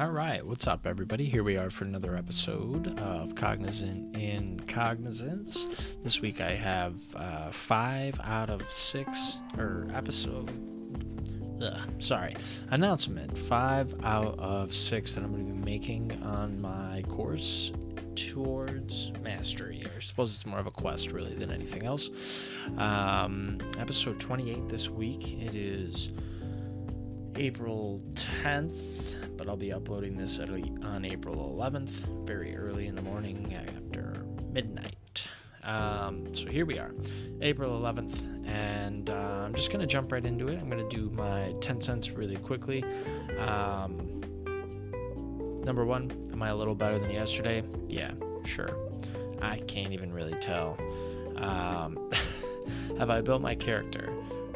All right, what's up, everybody? Here we are for another episode of Cognizant in Cognizance. This week I have uh, five out of six, or episode. Ugh, sorry, announcement. Five out of six that I'm going to be making on my course towards mastery. I suppose it's more of a quest, really, than anything else. Um, episode 28 this week. It is April 10th but I'll be uploading this on April 11th, very early in the morning after midnight. Um, so here we are, April 11th, and uh, I'm just going to jump right into it. I'm going to do my 10 cents really quickly. Um, number one, am I a little better than yesterday? Yeah, sure. I can't even really tell. Um, have I built my character?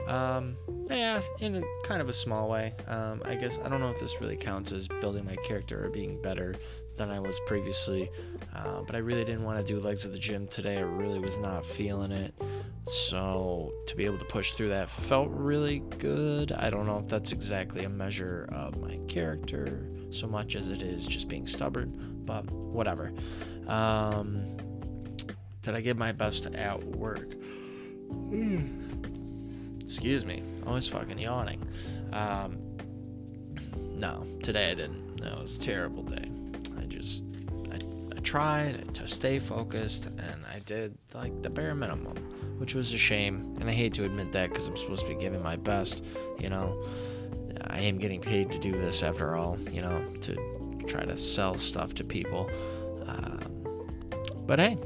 Um, yeah, in a kind of a small way. Um, I guess I don't know if this really counts as building my character or being better than I was previously, uh, but I really didn't want to do legs of the gym today. I really was not feeling it. So to be able to push through that felt really good. I don't know if that's exactly a measure of my character so much as it is just being stubborn, but whatever. Um, did I give my best at work? Excuse me. Always fucking yawning. Um, no, today I didn't. It was a terrible day. I just, I, I tried to stay focused and I did like the bare minimum, which was a shame. And I hate to admit that because I'm supposed to be giving my best. You know, I am getting paid to do this after all, you know, to try to sell stuff to people. Um, but hey,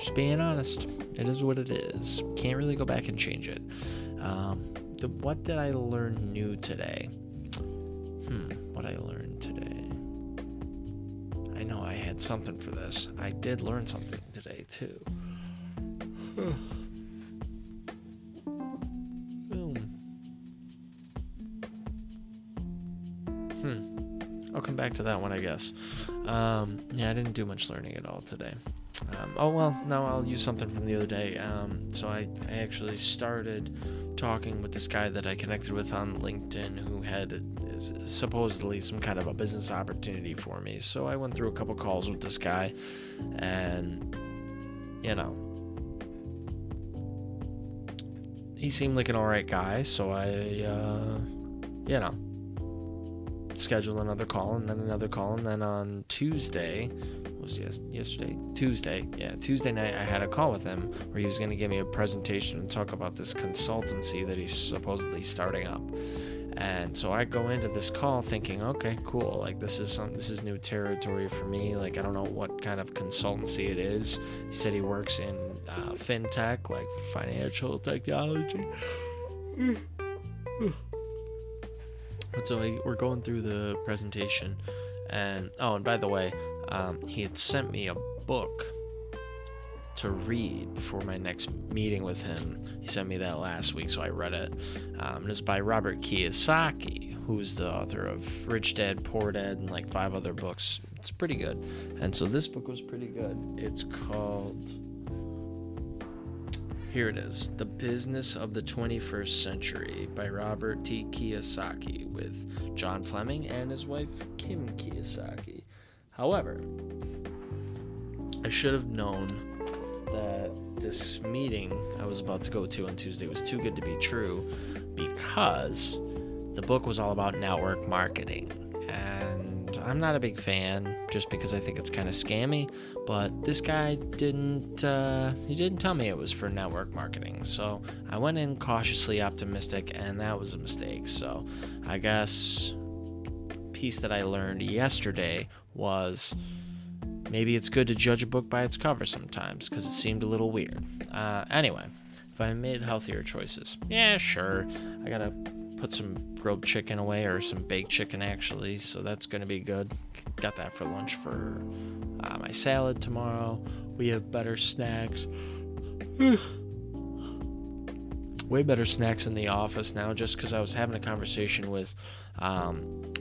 just being honest. It is what it is. Can't really go back and change it. Um, the, what did I learn new today? Hmm, what I learned today. I know I had something for this. I did learn something today too. hmm. I'll come back to that one, I guess. Um, yeah, I didn't do much learning at all today. Um, oh well, no, I'll use something from the other day. Um, so I, I actually started talking with this guy that I connected with on LinkedIn who had supposedly some kind of a business opportunity for me. So I went through a couple calls with this guy, and you know, he seemed like an alright guy. So I, uh, you know, scheduled another call and then another call, and then on Tuesday was yes, yesterday, Tuesday. Yeah, Tuesday night I had a call with him where he was going to give me a presentation and talk about this consultancy that he's supposedly starting up. And so I go into this call thinking, okay, cool. Like this is some this is new territory for me. Like I don't know what kind of consultancy it is. He said he works in uh, fintech, like financial technology. So I, we're going through the presentation, and oh, and by the way, um, he had sent me a book to read before my next meeting with him. He sent me that last week, so I read it. Um, by Robert Kiyosaki, who's the author of Rich Dad, Poor Dad, and like five other books. It's pretty good. And so this book was pretty good. It's called. Here it is The Business of the 21st Century by Robert T. Kiyosaki with John Fleming and his wife Kim Kiyosaki. However, I should have known that this meeting I was about to go to on Tuesday was too good to be true because the book was all about network marketing. And I'm not a big fan just because I think it's kind of scammy, but this guy didn't uh, he didn't tell me it was for network marketing. So I went in cautiously optimistic and that was a mistake. So I guess piece that I learned yesterday was maybe it's good to judge a book by its cover sometimes because it seemed a little weird. Uh, anyway, if I made healthier choices, yeah, sure. I gotta put some grilled chicken away or some baked chicken actually, so that's gonna be good. Got that for lunch for uh, my salad tomorrow. We have better snacks. way better snacks in the office now just because I was having a conversation with um,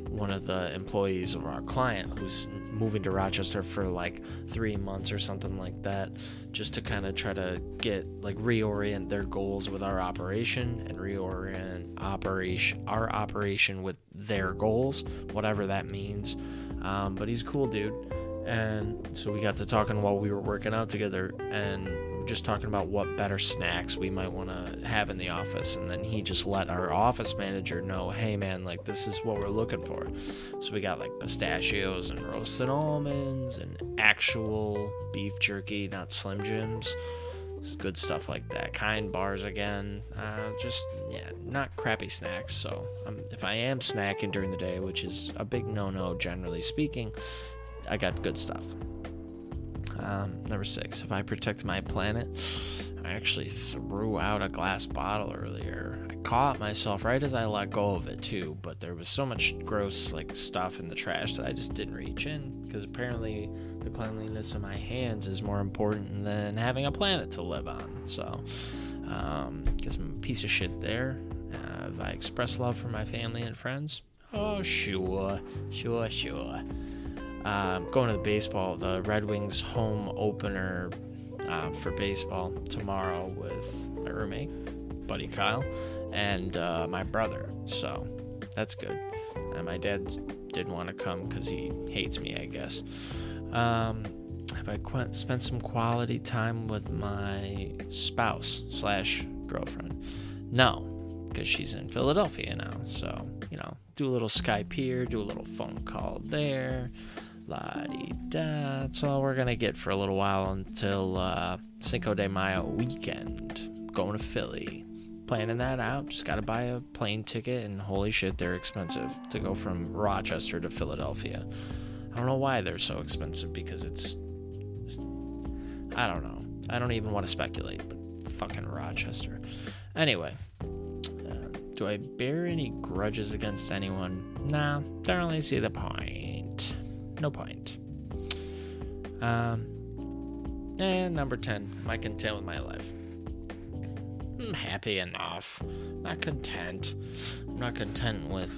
one of the employees of our client who's moving to Rochester for like three months or something like that, just to kind of try to get like reorient their goals with our operation and reorient operation our operation with their goals, whatever that means. Um, but he's a cool dude, and so we got to talking while we were working out together, and just talking about what better snacks we might want to have in the office and then he just let our office manager know hey man like this is what we're looking for. So we got like pistachios and roasted almonds and actual beef jerky not slim jims. It's good stuff like that. Kind bars again. Uh, just yeah not crappy snacks. So um, if i am snacking during the day which is a big no-no generally speaking i got good stuff um, number six, if I protect my planet, I actually threw out a glass bottle earlier. I caught myself right as I let go of it too, but there was so much gross like stuff in the trash that I just didn't reach in because apparently the cleanliness of my hands is more important than having a planet to live on. So, um, guess I'm a piece of shit there. Uh, have I expressed love for my family and friends? Oh, sure, sure, sure. Um, going to the baseball, the Red Wings home opener uh, for baseball tomorrow with my roommate, buddy Kyle, and uh, my brother. So that's good. And my dad didn't want to come because he hates me, I guess. Um, have I qu- spent some quality time with my spouse slash girlfriend? No, because she's in Philadelphia now. So you know, do a little Skype here, do a little phone call there. La di da. That's all we're gonna get for a little while until uh, Cinco de Mayo weekend. Going to Philly. Planning that out. Just gotta buy a plane ticket, and holy shit, they're expensive to go from Rochester to Philadelphia. I don't know why they're so expensive because it's. I don't know. I don't even want to speculate, but fucking Rochester. Anyway, uh, do I bear any grudges against anyone? Nah, don't really see the point no point. Um, and number 10, am I content with my life? I'm happy enough. Not content. I'm not content with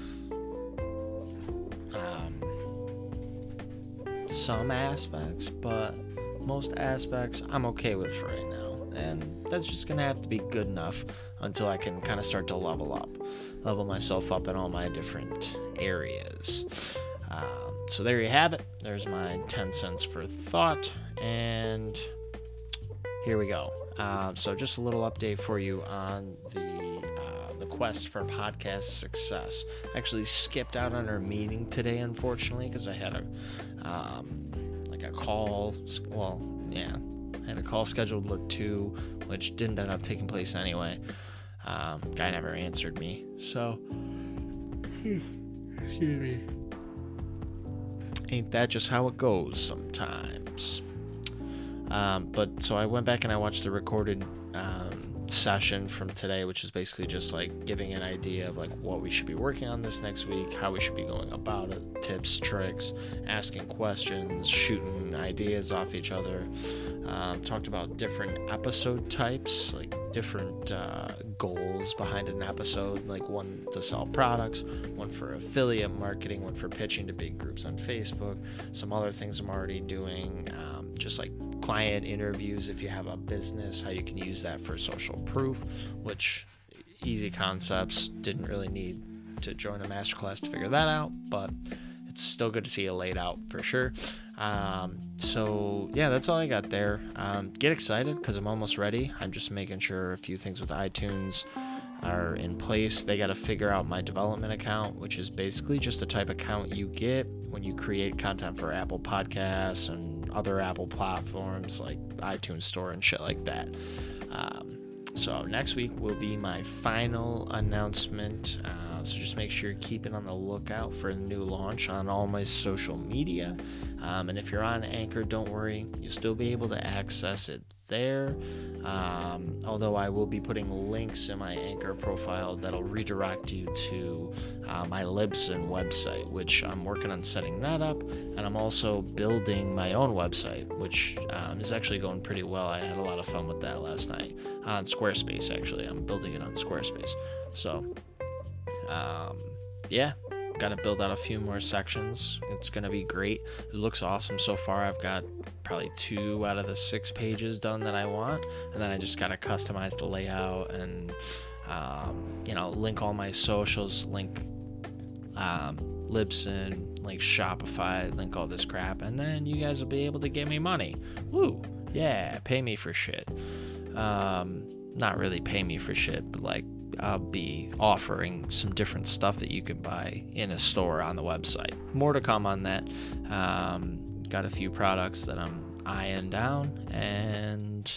um, some aspects, but most aspects I'm okay with for right now. And that's just gonna have to be good enough until I can kind of start to level up, level myself up in all my different areas. So there you have it. There's my 10 cents for thought. And here we go. Um, so just a little update for you on the uh, the quest for podcast success. I actually skipped out on our meeting today, unfortunately, because I had a um, like a call. Well, yeah, I had a call scheduled at two, which didn't end up taking place anyway. Um, guy never answered me, so excuse me. Ain't that just how it goes sometimes? Um, but so I went back and I watched the recorded um, session from today, which is basically just like giving an idea of like what we should be working on this next week, how we should be going about it, tips, tricks, asking questions, shooting ideas off each other. Um, talked about different episode types, like different uh, goals behind an episode, like one to sell products, one for affiliate marketing, one for pitching to big groups on Facebook, some other things I'm already doing, um, just like client interviews if you have a business, how you can use that for social proof, which easy concepts didn't really need to join a masterclass to figure that out, but it's still good to see it laid out for sure. Um, so yeah, that's all I got there. Um, get excited because I'm almost ready. I'm just making sure a few things with iTunes are in place. They got to figure out my development account, which is basically just the type account you get when you create content for Apple Podcasts and other Apple platforms like iTunes Store and shit like that. Um, so next week will be my final announcement. Uh, Uh, so just make sure you're keeping on the lookout for a new launch on all my social media. Um, and if you're on Anchor, don't worry, you'll still be able to access it there. Um, although I will be putting links in my Anchor profile that'll redirect you to uh, my Libsyn website, which I'm working on setting that up. And I'm also building my own website, which um, is actually going pretty well. I had a lot of fun with that last night on Squarespace, actually. I'm building it on Squarespace. So, um, yeah, got to build out a few more sections. It's going to be great. It looks awesome so far. I've got probably two out of the six pages done that I want, and then I just got to customize the layout and, um, you know, link all my socials, link um, Libsyn, link Shopify, link all this crap, and then you guys will be able to give me money. Woo! Yeah, pay me for shit. Um, not really pay me for shit, but like I'll be offering some different stuff that you can buy in a store on the website. More to come on that. Um, got a few products that I'm eyeing down and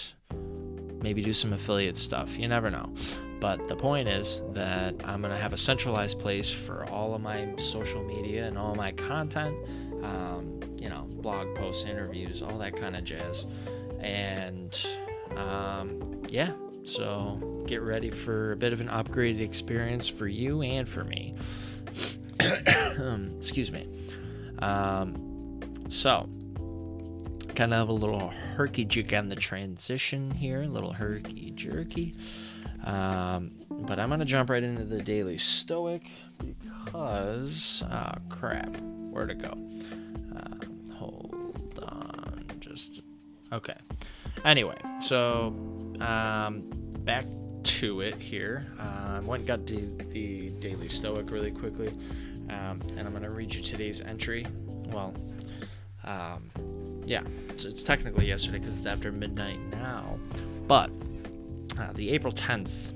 maybe do some affiliate stuff. You never know. But the point is that I'm going to have a centralized place for all of my social media and all my content, um, you know, blog posts, interviews, all that kind of jazz. And um, yeah, so get ready for a bit of an upgraded experience for you and for me. Excuse me. Um, so, kind of a little herky jerky on the transition here, a little herky jerky. Um, but I'm going to jump right into the Daily Stoic because, oh crap, where to go? Uh, hold on, just okay. Anyway, so um, back to it here. I um, went got the, the Daily Stoic really quickly, um, and I'm going to read you today's entry. Well, um, yeah, so it's technically yesterday because it's after midnight now, but uh, the April 10th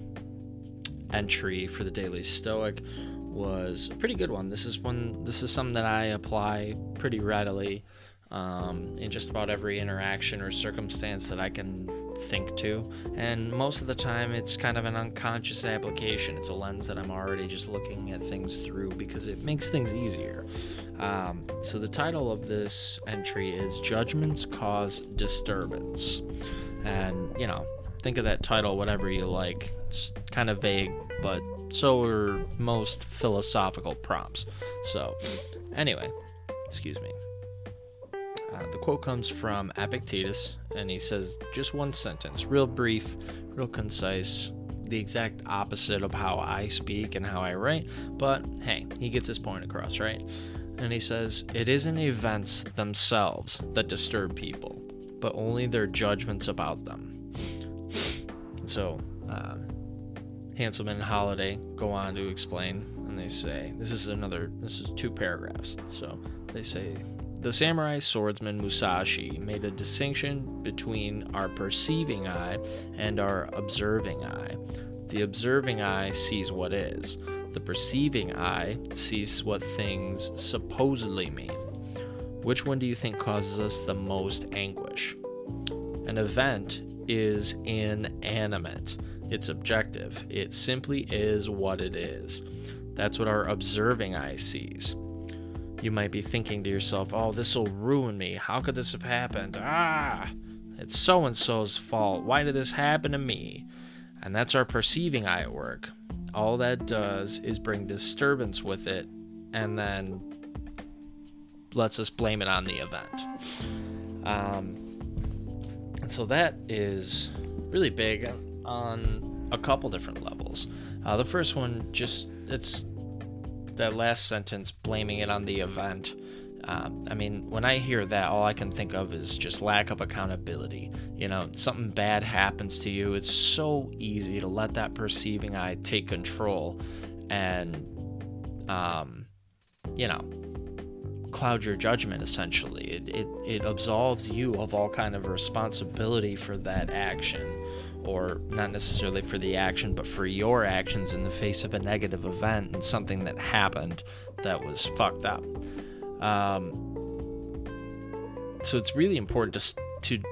entry for the Daily Stoic was a pretty good one. This is one. This is something that I apply pretty readily um, in just about every interaction or circumstance that I can think to. And most of the time, it's kind of an unconscious application. It's a lens that I'm already just looking at things through because it makes things easier. Um, so, the title of this entry is Judgments Cause Disturbance. And, you know, think of that title whatever you like. It's kind of vague, but so are most philosophical prompts. So, anyway, excuse me. Uh, the quote comes from Epictetus, and he says just one sentence, real brief, real concise, the exact opposite of how I speak and how I write, but hey, he gets his point across, right? And he says, It isn't events themselves that disturb people, but only their judgments about them. So, uh, Hanselman and Holiday go on to explain, and they say, This is another, this is two paragraphs. So they say, the samurai swordsman Musashi made a distinction between our perceiving eye and our observing eye. The observing eye sees what is, the perceiving eye sees what things supposedly mean. Which one do you think causes us the most anguish? An event is inanimate. It's objective. It simply is what it is. That's what our observing eye sees. You might be thinking to yourself, oh, this will ruin me. How could this have happened? Ah, it's so and so's fault. Why did this happen to me? And that's our perceiving eye at work. All that does is bring disturbance with it and then lets us blame it on the event. Um, and so that is really big on a couple different levels. Uh, the first one, just it's that last sentence, blaming it on the event. Um, I mean, when I hear that, all I can think of is just lack of accountability. You know, something bad happens to you, it's so easy to let that perceiving eye take control and, um, you know, cloud your judgment essentially. It, it, it absolves you of all kind of responsibility for that action or not necessarily for the action, but for your actions in the face of a negative event and something that happened that was fucked up. Um, so it's really important to to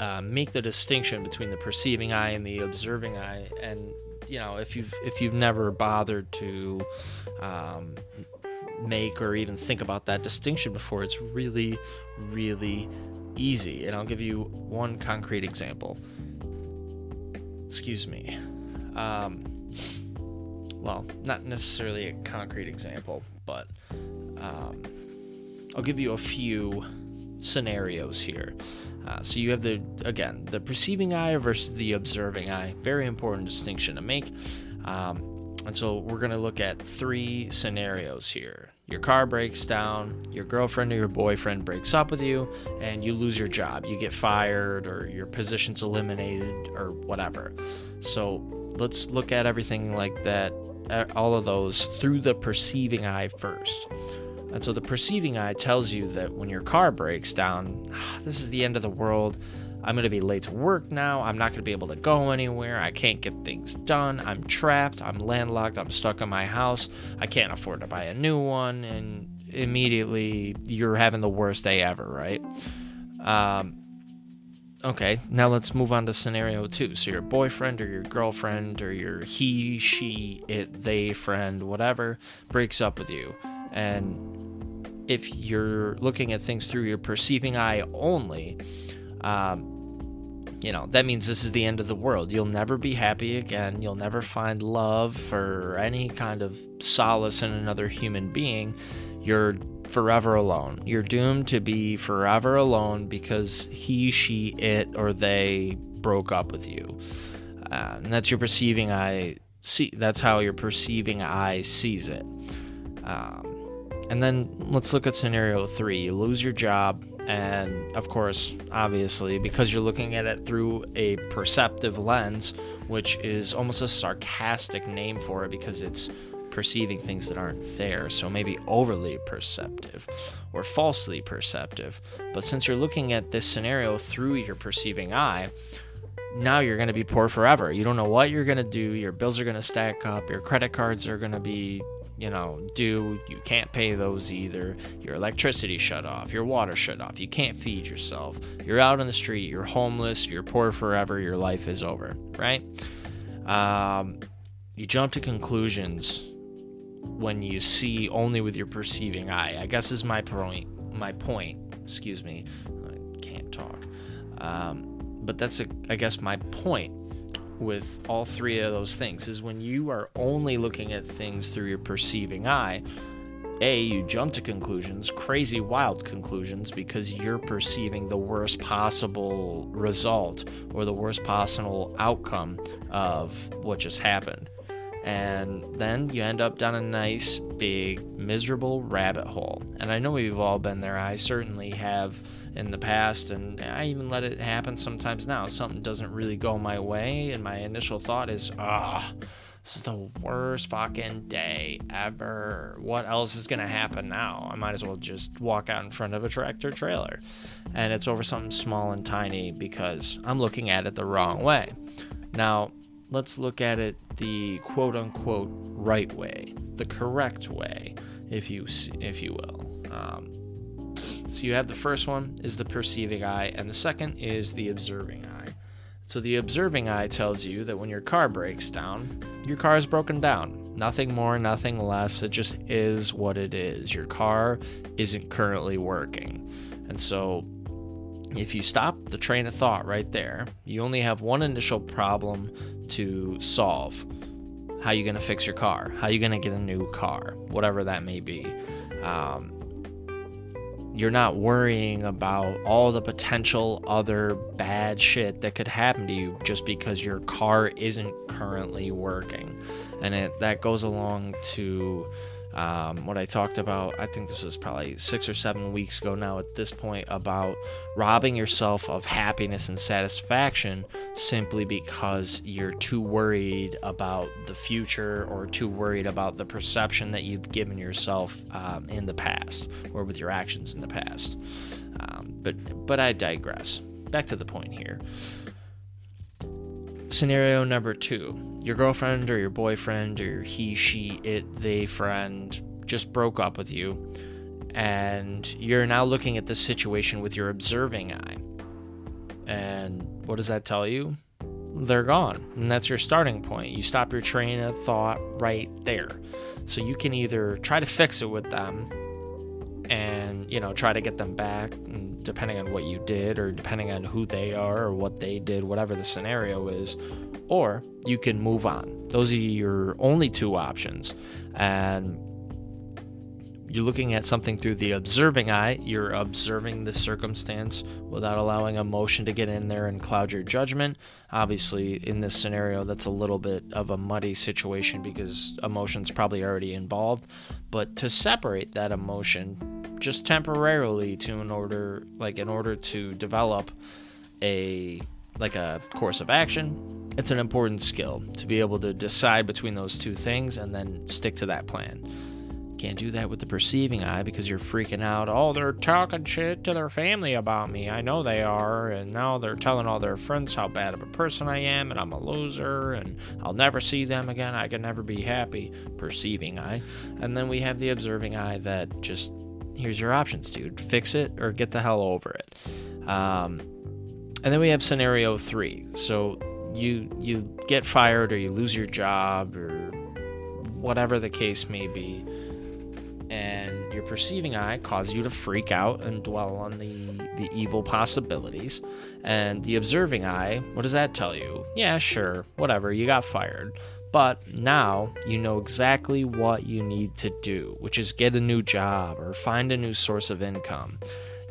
uh, make the distinction between the perceiving eye and the observing eye, and you know, if you've if you've never bothered to um, make or even think about that distinction before, it's really, really easy. And I'll give you one concrete example. Excuse me. Um, well, not necessarily a concrete example, but um, I'll give you a few scenarios here. Uh, so you have the again the perceiving eye versus the observing eye. Very important distinction to make. Um, and so we're going to look at three scenarios here. Your car breaks down, your girlfriend or your boyfriend breaks up with you, and you lose your job. You get fired, or your position's eliminated, or whatever. So let's look at everything like that, uh, all of those through the perceiving eye first. And so the perceiving eye tells you that when your car breaks down, this is the end of the world. I'm going to be late to work now. I'm not going to be able to go anywhere. I can't get things done. I'm trapped. I'm landlocked. I'm stuck in my house. I can't afford to buy a new one. And immediately you're having the worst day ever, right? Um, okay, now let's move on to scenario two. So your boyfriend or your girlfriend or your he, she, it, they friend, whatever, breaks up with you. And if you're looking at things through your perceiving eye only, um, you know, that means this is the end of the world. You'll never be happy again. You'll never find love or any kind of solace in another human being. You're forever alone. You're doomed to be forever alone because he, she, it, or they broke up with you. Uh, and that's your perceiving eye. See, that's how your perceiving eye sees it. Um, and then let's look at scenario three. You lose your job and of course, obviously, because you're looking at it through a perceptive lens, which is almost a sarcastic name for it because it's perceiving things that aren't there. So maybe overly perceptive or falsely perceptive. But since you're looking at this scenario through your perceiving eye, now you're going to be poor forever. You don't know what you're going to do. Your bills are going to stack up. Your credit cards are going to be you know, due. You can't pay those either. Your electricity shut off, your water shut off. You can't feed yourself. You're out on the street. You're homeless. You're poor forever. Your life is over, right? Um, you jump to conclusions when you see only with your perceiving eye. I guess is my point. My point. Excuse me. I can't talk. Um, but that's a, I guess my point with all three of those things is when you are only looking at things through your perceiving eye, A, you jump to conclusions, crazy, wild conclusions, because you're perceiving the worst possible result or the worst possible outcome of what just happened. And then you end up down a nice, big, miserable rabbit hole. And I know we've all been there. I certainly have in the past, and I even let it happen sometimes now. Something doesn't really go my way, and my initial thought is, ah, this is the worst fucking day ever. What else is gonna happen now? I might as well just walk out in front of a tractor trailer. And it's over something small and tiny because I'm looking at it the wrong way. Now, let's look at it the quote unquote right way, the correct way, if you if you will. Um, so you have the first one is the perceiving eye, and the second is the observing eye. So the observing eye tells you that when your car breaks down, your car is broken down. Nothing more, nothing less. It just is what it is. Your car isn't currently working. And so if you stop the train of thought right there, you only have one initial problem to solve. How you going to fix your car? How you going to get a new car? Whatever that may be. Um, you're not worrying about all the potential other bad shit that could happen to you just because your car isn't currently working. And it, that goes along to um, what I talked about, I think this was probably six or seven weeks ago now at this point, about robbing yourself of happiness and satisfaction simply because you're too worried about the future or too worried about the perception that you've given yourself um, in the past or with your actions in the past. Um, but but I digress. Back to the point here. Scenario number two your girlfriend or your boyfriend or he, she, it, they friend just broke up with you, and you're now looking at the situation with your observing eye. And what does that tell you? they're gone. And that's your starting point. You stop your train of thought right there. So you can either try to fix it with them and, you know, try to get them back, depending on what you did or depending on who they are or what they did, whatever the scenario is, or you can move on. Those are your only two options. And you're looking at something through the observing eye. You're observing the circumstance without allowing emotion to get in there and cloud your judgment. Obviously, in this scenario, that's a little bit of a muddy situation because emotion's probably already involved. But to separate that emotion just temporarily to in order like in order to develop a like a course of action, it's an important skill to be able to decide between those two things and then stick to that plan. Can't do that with the perceiving eye because you're freaking out. Oh, they're talking shit to their family about me. I know they are. And now they're telling all their friends how bad of a person I am and I'm a loser and I'll never see them again. I can never be happy. Perceiving eye. And then we have the observing eye that just, here's your options, dude. Fix it or get the hell over it. Um, and then we have scenario three. So you you get fired or you lose your job or whatever the case may be and your perceiving eye causes you to freak out and dwell on the, the evil possibilities. And the observing eye, what does that tell you? Yeah, sure, whatever, you got fired. But now you know exactly what you need to do, which is get a new job or find a new source of income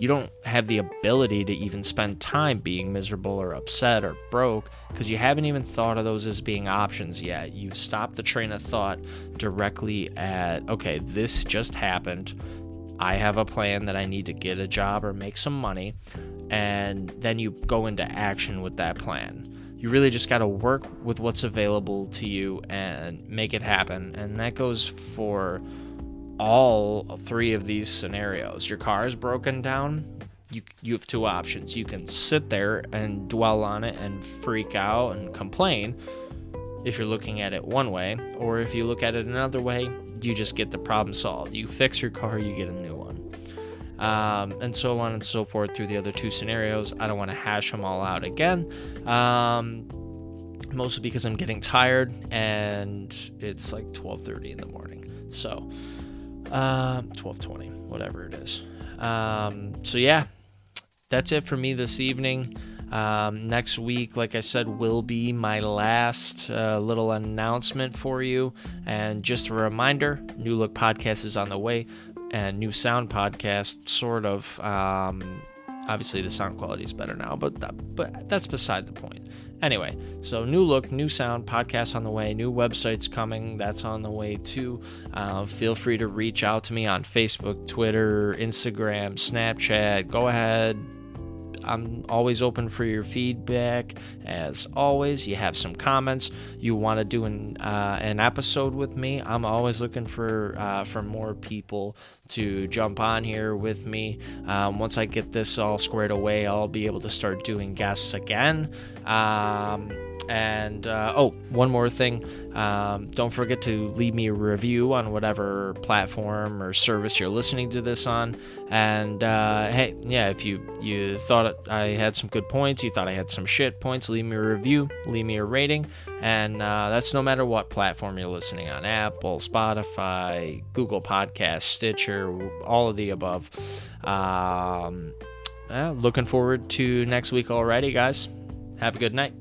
you don't have the ability to even spend time being miserable or upset or broke because you haven't even thought of those as being options yet. You've stopped the train of thought directly at, okay, this just happened. I have a plan that I need to get a job or make some money. And then you go into action with that plan. You really just got to work with what's available to you and make it happen. And that goes for all three of these scenarios. Your car is broken down. You, you have two options. You can sit there and dwell on it and freak out and complain if you're looking at it one way, or if you look at it another way, you just get the problem solved. You fix your car, you get a new one. Um, and so on and so forth through the other two scenarios. I don't want to hash them all out again. Um, mostly because I'm getting tired and it's like 12:30 in the morning. So, um, 1220, whatever it is. Um, so yeah, that's it for me this evening. Um, next week, like I said, will be my last uh, little announcement for you. And just a reminder New Look Podcast is on the way, and New Sound Podcast, sort of. Um, obviously, the sound quality is better now, but, that, but that's beside the point. Anyway, so new look, new sound, podcast on the way, new websites coming. That's on the way too. Uh, feel free to reach out to me on Facebook, Twitter, Instagram, Snapchat. Go ahead, I'm always open for your feedback. As always, you have some comments you want to do an uh, an episode with me. I'm always looking for uh, for more people to jump on here with me. Um, once I get this all squared away, I'll be able to start doing guests again. Um, and uh, oh, one more thing. Um, don't forget to leave me a review on whatever platform or service you're listening to this on. And uh, hey, yeah, if you you thought I had some good points, you thought I had some shit points, leave me a review, leave me a rating, and uh, that's no matter what platform you're listening on: Apple, Spotify, Google Podcast, Stitcher, all of the above. Um, looking forward to next week already, guys. Have a good night.